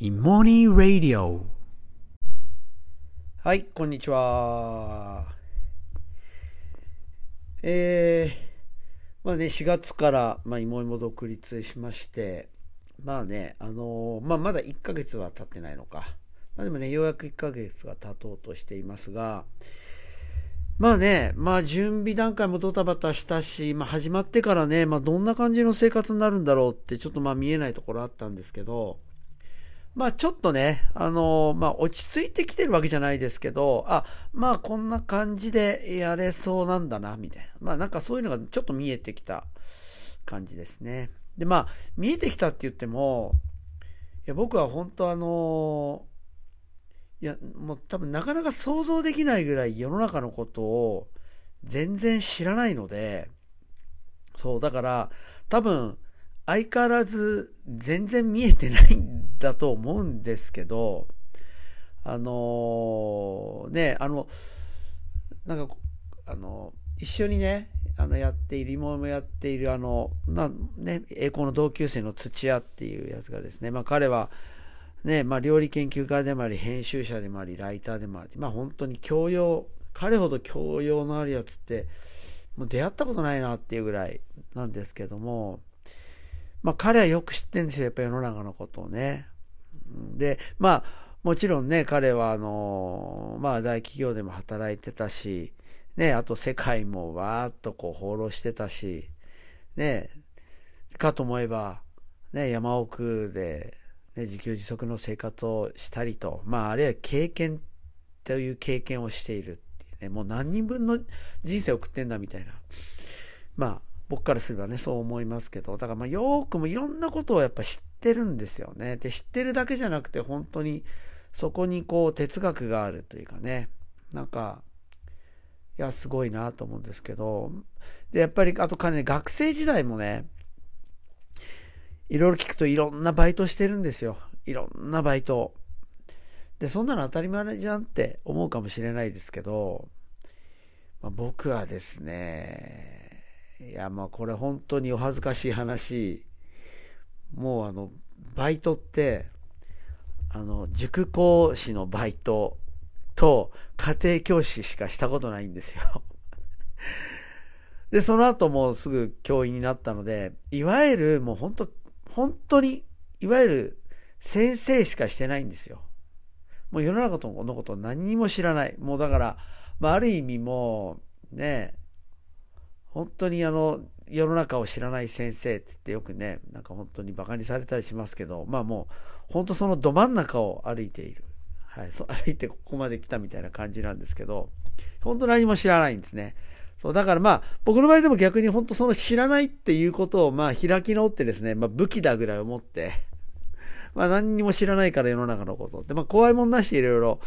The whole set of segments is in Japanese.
イモニーラディオはい、こんにちは。えー、まあね、4月から、まあ、芋芋独立しまして、まあね、あのーまあ、まだ1ヶ月は経ってないのか。まあでもね、ようやく1ヶ月が経とうとしていますが、まあね、まあ準備段階もドタバタしたし、まあ始まってからね、まあどんな感じの生活になるんだろうってちょっとまあ見えないところあったんですけど、まあちょっとね、あのまあ落ち着いてきてるわけじゃないですけど、あ、まあこんな感じでやれそうなんだな、みたいな。まあなんかそういうのがちょっと見えてきた感じですね。でまあ見えてきたって言っても、いや僕は本当あのいや、もう多分なかなか想像できないぐらい世の中のことを全然知らないので、そう、だから多分相変わらず全然見えてないんだと思うんですけど、あのね、あの、なんか、あの、一緒にね、あの、やっている、妹もやっている、あの、な、ね、栄光の同級生の土屋っていうやつがですね、まあ彼は、ね、まあ料理研究家でもあり、編集者でもあり、ライターでもあり、まあ本当に教養、彼ほど教養のあるやつって、もう出会ったことないなっていうぐらいなんですけども、まあ彼はよく知ってるんですよ、やっぱ世の中のことをね。で、まあ、もちろんね、彼はあの、まあ大企業でも働いてたし、ね、あと世界もわーっとこう放浪してたし、ね、かと思えば、ね、山奥で、ね、自給自足の生活をしたりと、まあ、あるいは経験という経験をしているっていうね、もう何人分の人生を送ってんだみたいな。まあ、僕からすればね、そう思いますけど、だからまあ、よくもいろんなことをやっぱ知ってるんですよね。で、知ってるだけじゃなくて、本当にそこにこう哲学があるというかね、なんか、いや、すごいなと思うんですけど、で、やっぱり、あと彼ね、学生時代もね、いろいろ聞くといろんなバイトしてるんですよ。いろんなバイト。で、そんなの当たり前じゃんって思うかもしれないですけど、まあ、僕はですね、いや、まあこれ本当にお恥ずかしい話、もうあの、バイトって、あの、塾講師のバイトと家庭教師しかしたことないんですよ。で、その後もうすぐ教員になったので、いわゆるもう本当本当に、いわゆる先生しかしてないんですよ。もう世の中のこと何にも知らない。もうだから、まあある意味もう、ね、本当にあの、世の中を知らない先生って言ってよくね、なんか本当に馬鹿にされたりしますけど、まあもう、本当そのど真ん中を歩いている。はい、そう 歩いてここまで来たみたいな感じなんですけど、本当何も知らないんですね。そう、だからまあ、僕の場合でも逆に本当その知らないっていうことをまあ開き直ってですね、まあ武器だぐらい思って、まあ何にも知らないから世の中のことって、まあ怖いもんなしいろいろ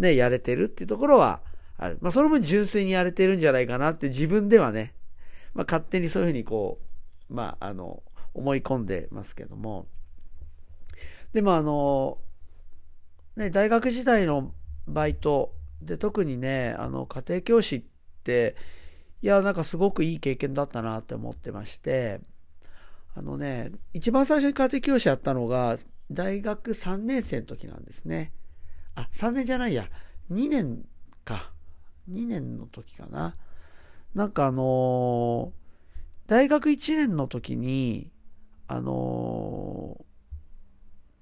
ね、やれてるっていうところはある。まあその分純粋にやれてるんじゃないかなって自分ではね、まあ勝手にそういうふうにこう、まああの、思い込んでますけども。でもあの、ね、大学時代のバイトで特にね、あの家庭教師って、いや、なんかすごくいい経験だったなって思ってまして、あのね、一番最初に家庭教師やったのが、大学3年生の時なんですね。あ、3年じゃないや。2年か。2年の時かな。なんかあのー大学1年の時に、あのー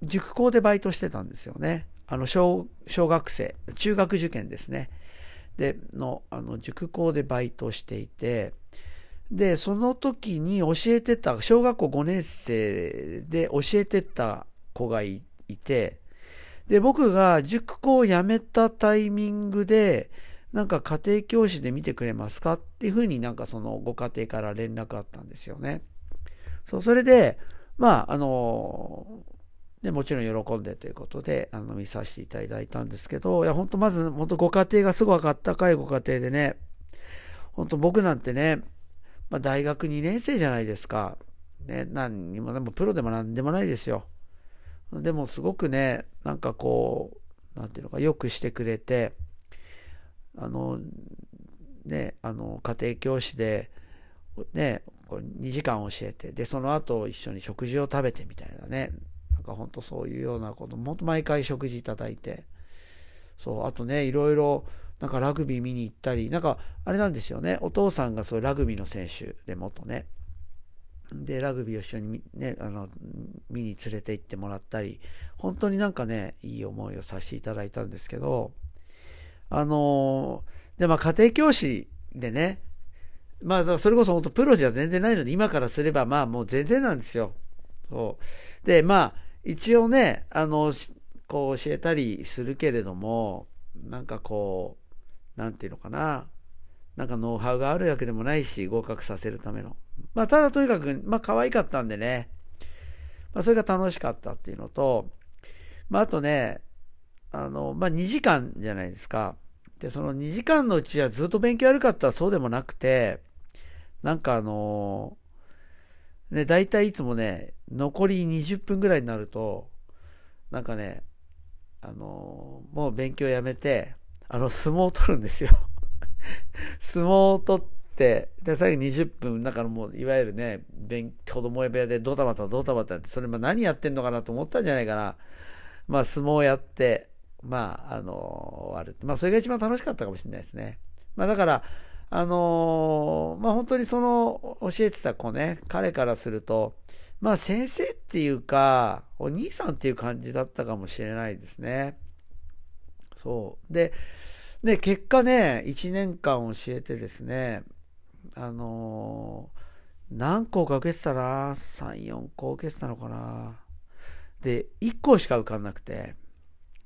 塾校でバイトしてたんですよね。あの、小、小学生、中学受験ですね。で、の、あの、塾校でバイトしていて、で、その時に教えてた、小学校5年生で教えてた子がいいて、で、僕が塾校を辞めたタイミングで、なんか家庭教師で見てくれますかっていうふうになんかそのご家庭から連絡あったんですよね。そう、それで、まあ、あの、で、もちろん喜んでということで、あの、見させていただいたんですけど、いや、本当まず、本当ご家庭がすごくあったかいご家庭でね、本当僕なんてね、まあ、大学2年生じゃないですか。ね、何にも、でもプロでも何でもないですよ。でもすごくね、なんかこう、なんていうのか、よくしてくれて、あの、ね、あの、家庭教師で、ね、こう2時間教えて、で、その後一緒に食事を食べてみたいなね、なんか本当そういうようなこと、本当毎回食事いただいて、そう、あとね、いろいろ、なんかラグビー見に行ったり、なんかあれなんですよね、お父さんがそういうラグビーの選手でもっとね、で、ラグビーを一緒にね、あの、見に連れて行ってもらったり、本当になんかね、いい思いをさせていただいたんですけど、あので、まあ家庭教師でね、まあそれこそ本当プロじゃ全然ないので、今からすればまあもう全然なんですよ。そう。で、まあ一応ね、あの、こう教えたりするけれども、なんかこう、なんていうのかな。なんかノウハウがあるわけでもないし、合格させるための。まあ、ただとにかく、まあ、可愛かったんでね。まあ、それが楽しかったっていうのと、まあ、あとね、あの、まあ、2時間じゃないですか。で、その2時間のうちはずっと勉強やるかったらそうでもなくて、なんかあのね、大体いつもね、残り20分ぐらいになると、なんかね、あのもう勉強やめて、あの、相撲を取るんですよ。相撲を取って、で、最後20分、だからもう、いわゆるね、勉強子供部屋でドタバタドタバタって、それも何やってんのかなと思ったんじゃないかな。まあ、相撲をやって、まあ、あの終わる。まあ、それが一番楽しかったかもしれないですね。まあ、だから、あのまあ、本当にその、教えてた子ね、彼からすると、まあ、先生っていうか、お兄さんっていう感じだったかもしれないですね。そう。で、で、結果ね、1年間教えてですね、あの、何校か受けてたな、3、4校受けてたのかな？で、1校しか受かんなくて、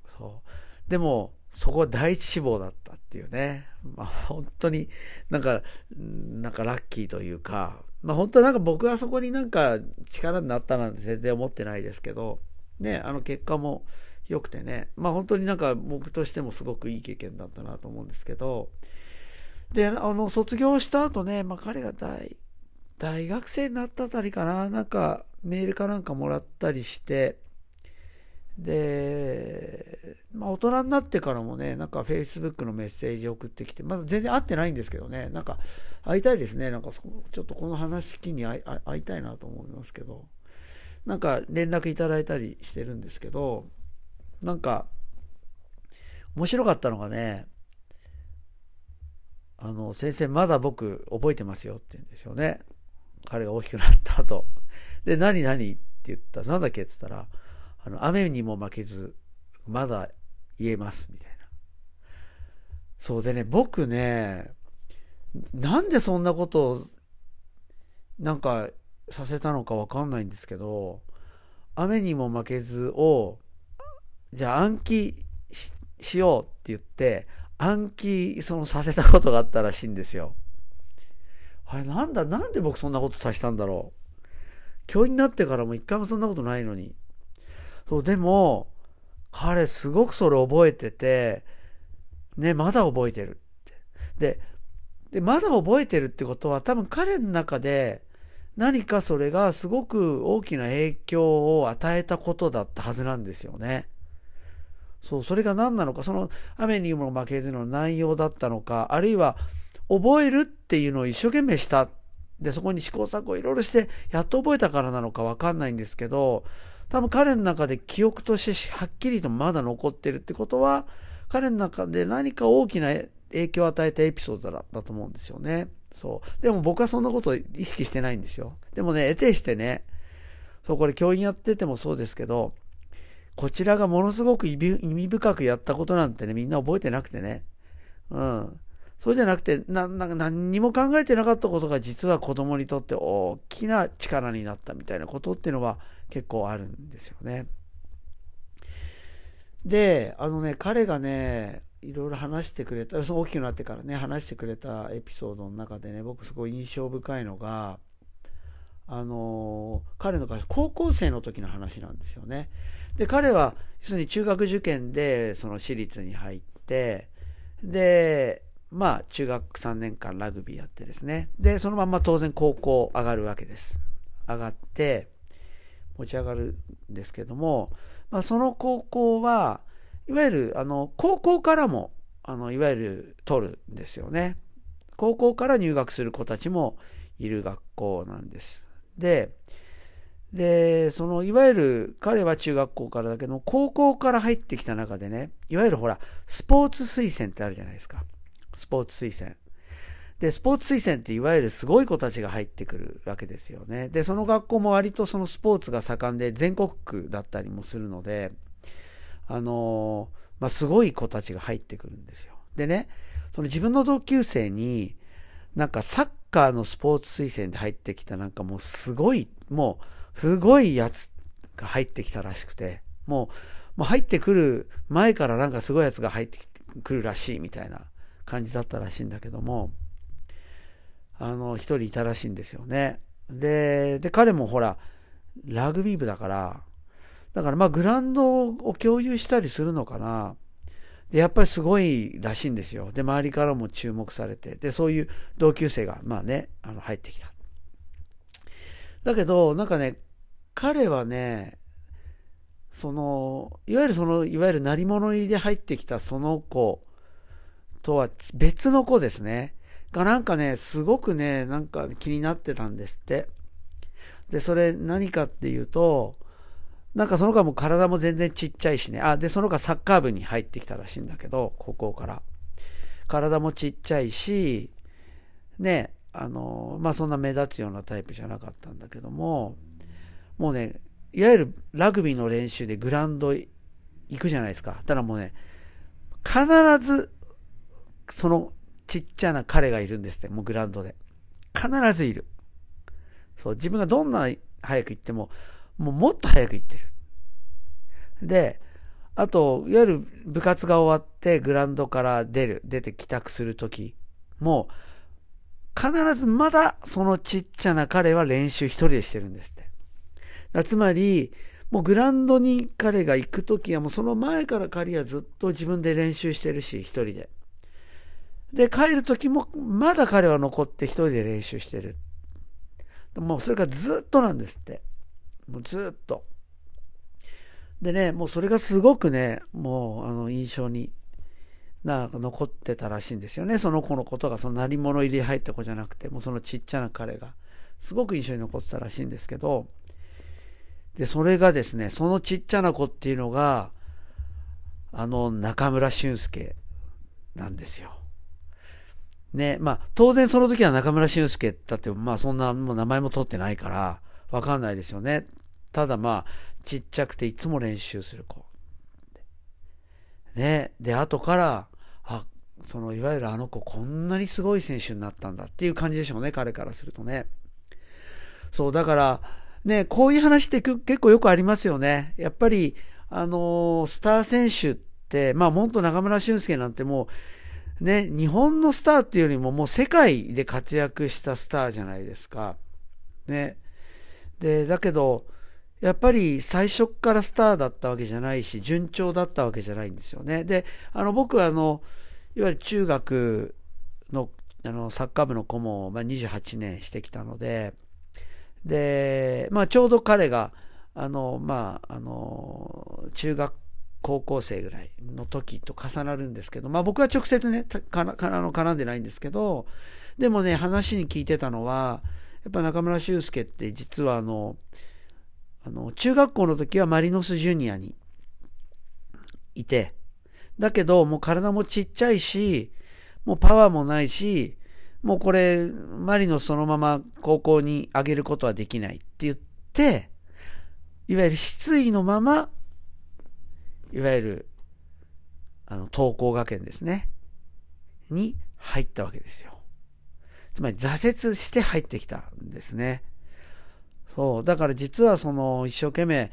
そう。でも、そこは第一志望だったっていうね。まあ、本当になんか、なんかラッキーというか、まあ本当はなんか僕はそこになんか力になったなんて全然思ってないですけど、ね、あの結果も良くてね、まあ本当になんか僕としてもすごくいい経験だったなと思うんですけど、で、あの、卒業した後ね、まあ彼が大、大学生になったあたりかな、なんかメールかなんかもらったりして、で、まあ大人になってからもね、なんか Facebook のメッセージ送ってきて、まだ全然会ってないんですけどね、なんか会いたいですね、なんかちょっとこの話機に会いたいなと思いますけど、なんか連絡いただいたりしてるんですけど、なんか、面白かったのがね、あの、先生まだ僕覚えてますよって言うんですよね。彼が大きくなった後。で、何何って言ったら、なんだっけって言ったら、あの、雨にも負けず、まだ言えます、みたいな。そうでね、僕ね、なんでそんなことを、なんか、させたのかわかんないんですけど、雨にも負けずをじゃあ暗記しようって言って、暗記そのさせたことがあったらしいんですよ。あれなんだ、なんで僕そんなことさせたんだろう。教員になってからも一回もそんなことないのに。そう、でも、彼すごくそれ覚えてて、ね、まだ覚えてるって。で、で、まだ覚えてるってことは多分彼の中で何かそれがすごく大きな影響を与えたことだったはずなんですよね。そう、それが何なのか、その雨にも負けずの内容だったのか、あるいは覚えるっていうのを一生懸命した。で、そこに試行錯誤いろいろして、やっと覚えたからなのかわかんないんですけど、多分彼の中で記憶としてはっきりとまだ残ってるってことは、彼の中で何か大きな影響を与えたエピソードだだと思うんですよね。そう。でも僕はそんなこと意識してないんですよ。でもね、得てしてね、そう、これ教員やっててもそうですけど、こちらがものすごく意味深くやったことなんてね、みんな覚えてなくてね。うん。そうじゃなくて、な、なんか何にも考えてなかったことが実は子供にとって大きな力になったみたいなことっていうのは結構あるんですよね。で、あのね、彼がね、いろいろ話してくれた、その大きくなってからね、話してくれたエピソードの中でね、僕すごい印象深いのが、あの彼の高校生の時の話なんですよね。で、彼は、要するに中学受験で、その私立に入って、で、まあ、中学3年間ラグビーやってですね。で、そのまま当然高校上がるわけです。上がって、持ち上がるんですけども、まあ、その高校は、いわゆる、あの、高校からも、あの、いわゆる取るんですよね。高校から入学する子たちもいる学校なんです。で、で、その、いわゆる、彼は中学校からだけど、高校から入ってきた中でね、いわゆるほら、スポーツ推薦ってあるじゃないですか。スポーツ推薦。で、スポーツ推薦っていわゆるすごい子たちが入ってくるわけですよね。で、その学校も割とそのスポーツが盛んで全国区だったりもするので、あのまあ、すごい子たちが入ってくるんですよ。でね、その自分の同級生に、なんかサッカーのスポーツ推薦で入ってきたなんかもうすごい、もうすごいやつが入ってきたらしくて、もう、もう入ってくる前からなんかすごいやつが入ってくるらしいみたいな感じだったらしいんだけども、あの、一人いたらしいんですよね。で、で、彼もほら、ラグビー部だから、だからまあグラウンドを共有したりするのかな。で、やっぱりすごいらしいんですよ。で、周りからも注目されて、で、そういう同級生が、まあね、あの、入ってきた。だけど、なんかね、彼はね、その、いわゆるその、いわゆる鳴り物入りで入ってきたその子とは別の子ですね。がなんかね、すごくね、なんか気になってたんですって。で、それ何かっていうと、なんかその子はもう体も全然ちっちゃいしね。あ、で、その子はサッカー部に入ってきたらしいんだけど、高校から。体もちっちゃいし、ね、あの、まあ、そんな目立つようなタイプじゃなかったんだけども、もうね、いわゆるラグビーの練習でグラウンド行くじゃないですか。ただもうね、必ず、そのちっちゃな彼がいるんですって、もうグラウンドで。必ずいる。そう、自分がどんな早く行っても、もうもっと早く行ってる。で、あと、いわゆる部活が終わってグラウンドから出る、出て帰宅するときも、必ずまだそのちっちゃな彼は練習一人でしてるんですって。だつまり、もうグラウンドに彼が行くときはもうその前から彼はずっと自分で練習してるし、一人で。で、帰るときもまだ彼は残って一人で練習してる。もうそれがずっとなんですって。もうずっと。でね、もうそれがすごくね、もうあの印象になんか残ってたらしいんですよね。その子のことが、その鳴り物入り入った子じゃなくて、もうそのちっちゃな彼が、すごく印象に残ってたらしいんですけど、で、それがですね、そのちっちゃな子っていうのが、あの中村俊介なんですよ。ね、まあ、当然その時は中村俊介だって、まあそんなもう名前も取ってないから、わかんないですよね。ただまあ、ちっちゃくていつも練習する子。ね、で、後から、あ、その、いわゆるあの子こんなにすごい選手になったんだっていう感じでしょうね、彼からするとね。そう、だから、ね、こういう話って結構よくありますよね。やっぱり、あのー、スター選手って、まあ、もっと中村俊輔なんてもう、ね、日本のスターっていうよりももう世界で活躍したスターじゃないですか。ね。で、だけど、やっぱり最初からスターだったわけじゃないし、順調だったわけじゃないんですよね。で、あの、僕はあの、いわゆる中学のあのサッカー部の顧問を、まあ、28年してきたので、で、まあ、ちょうど彼が、あの、まあ、あの、中学高校生ぐらいの時と重なるんですけど、まあ僕は直接ね、かな、かの絡んでないんですけど、でもね、話に聞いてたのは、やっぱ中村修介って実はあの、あの、中学校の時はマリノスジュニアにいて、だけどもう体もちっちゃいし、もうパワーもないし、もうこれ、マリノスそのまま高校に上げることはできないって言って、いわゆる失意のまま、いわゆる、あの、東工学園ですね。に入ったわけですよ。つまり挫折して入ってきたんですね。そう。だから実はその一生懸命、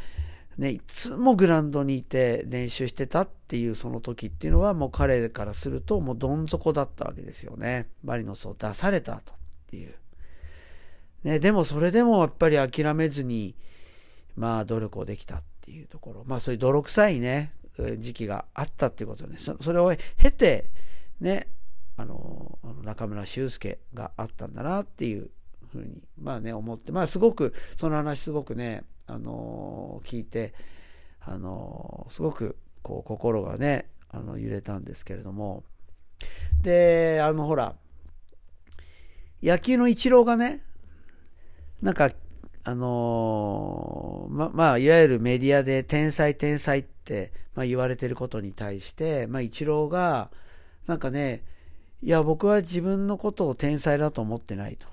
ね、いつもグラウンドにいて練習してたっていうその時っていうのはもう彼からするともうどん底だったわけですよね。マリノスを出された後っていう。ね、でもそれでもやっぱり諦めずに、まあ努力をできたていうところ。まあそういう泥臭いね、時期があったっていうことね。そそれを経て、ね、あの、中村修介があったんだなっていうふうに、まあね、思って、まあすごく、その話すごくね、あの聞いて、あのすごく、こう、心がね、あの、揺れたんですけれども、で、あの、ほら、野球のイチローがね、なんか、あのー、ま、まあ、いわゆるメディアで天才天才って、まあ、言われてることに対して、まあ、一郎が、なんかね、いや、僕は自分のことを天才だと思ってないと。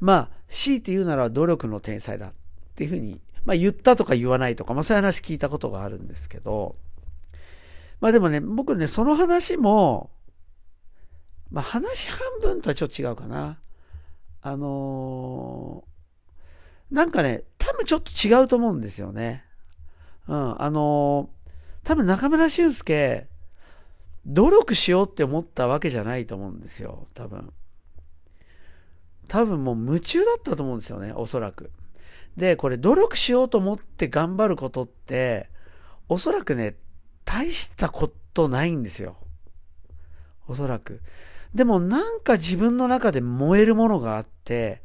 まあ、強いて言うなら努力の天才だっていうふうに、まあ、言ったとか言わないとか、まあ、そういう話聞いたことがあるんですけど、まあでもね、僕ね、その話も、まあ話半分とはちょっと違うかな。あのー、なんかね、多分ちょっと違うと思うんですよね。うん、あのー、多分中村俊介、努力しようって思ったわけじゃないと思うんですよ、多分。多分もう夢中だったと思うんですよね、おそらく。で、これ努力しようと思って頑張ることって、おそらくね、大したことないんですよ。おそらく。でもなんか自分の中で燃えるものがあって、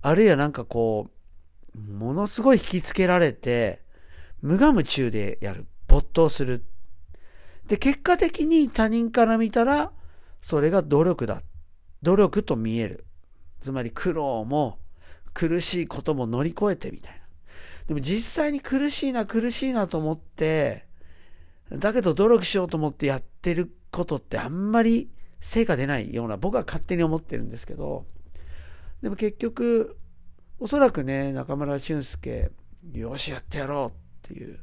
あるいはなんかこう、ものすごい引きつけられて、無我夢中でやる。没頭する。で、結果的に他人から見たら、それが努力だ。努力と見える。つまり苦労も苦しいことも乗り越えてみたいな。でも実際に苦しいな苦しいなと思って、だけど努力しようと思ってやってることってあんまり成果出ないような僕は勝手に思ってるんですけど、でも結局、おそらくね、中村俊介、よしやってやろうっていう、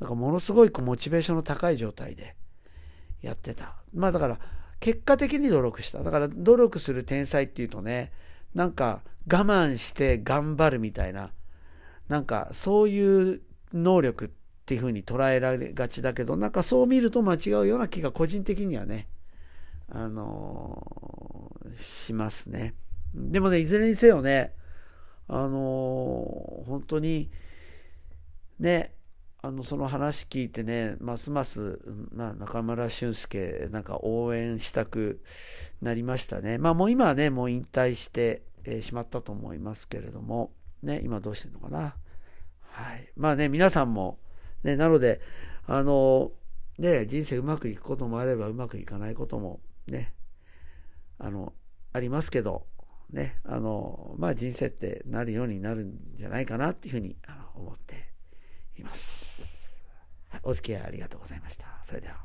なんかものすごいこうモチベーションの高い状態でやってた。まあだから、結果的に努力した。だから努力する天才っていうとね、なんか我慢して頑張るみたいな、なんかそういう能力っていうふうに捉えられがちだけど、なんかそう見ると間違うような気が個人的にはね、あのー、しますね。でもね、いずれにせよね、あのー、本当に、ね、あの、その話聞いてね、ますます、まあ、中村俊介、なんか応援したくなりましたね。まあ、もう今はね、もう引退して、えー、しまったと思いますけれども、ね、今どうしてるのかな。はい。まあね、皆さんも、ね、なので、あの、ね、人生うまくいくこともあればうまくいかないこともね、あの、ありますけど、ね、あの、まあ人生ってなるようになるんじゃないかなっていうふうに思っています。お付き合いありがとうございました。それでは。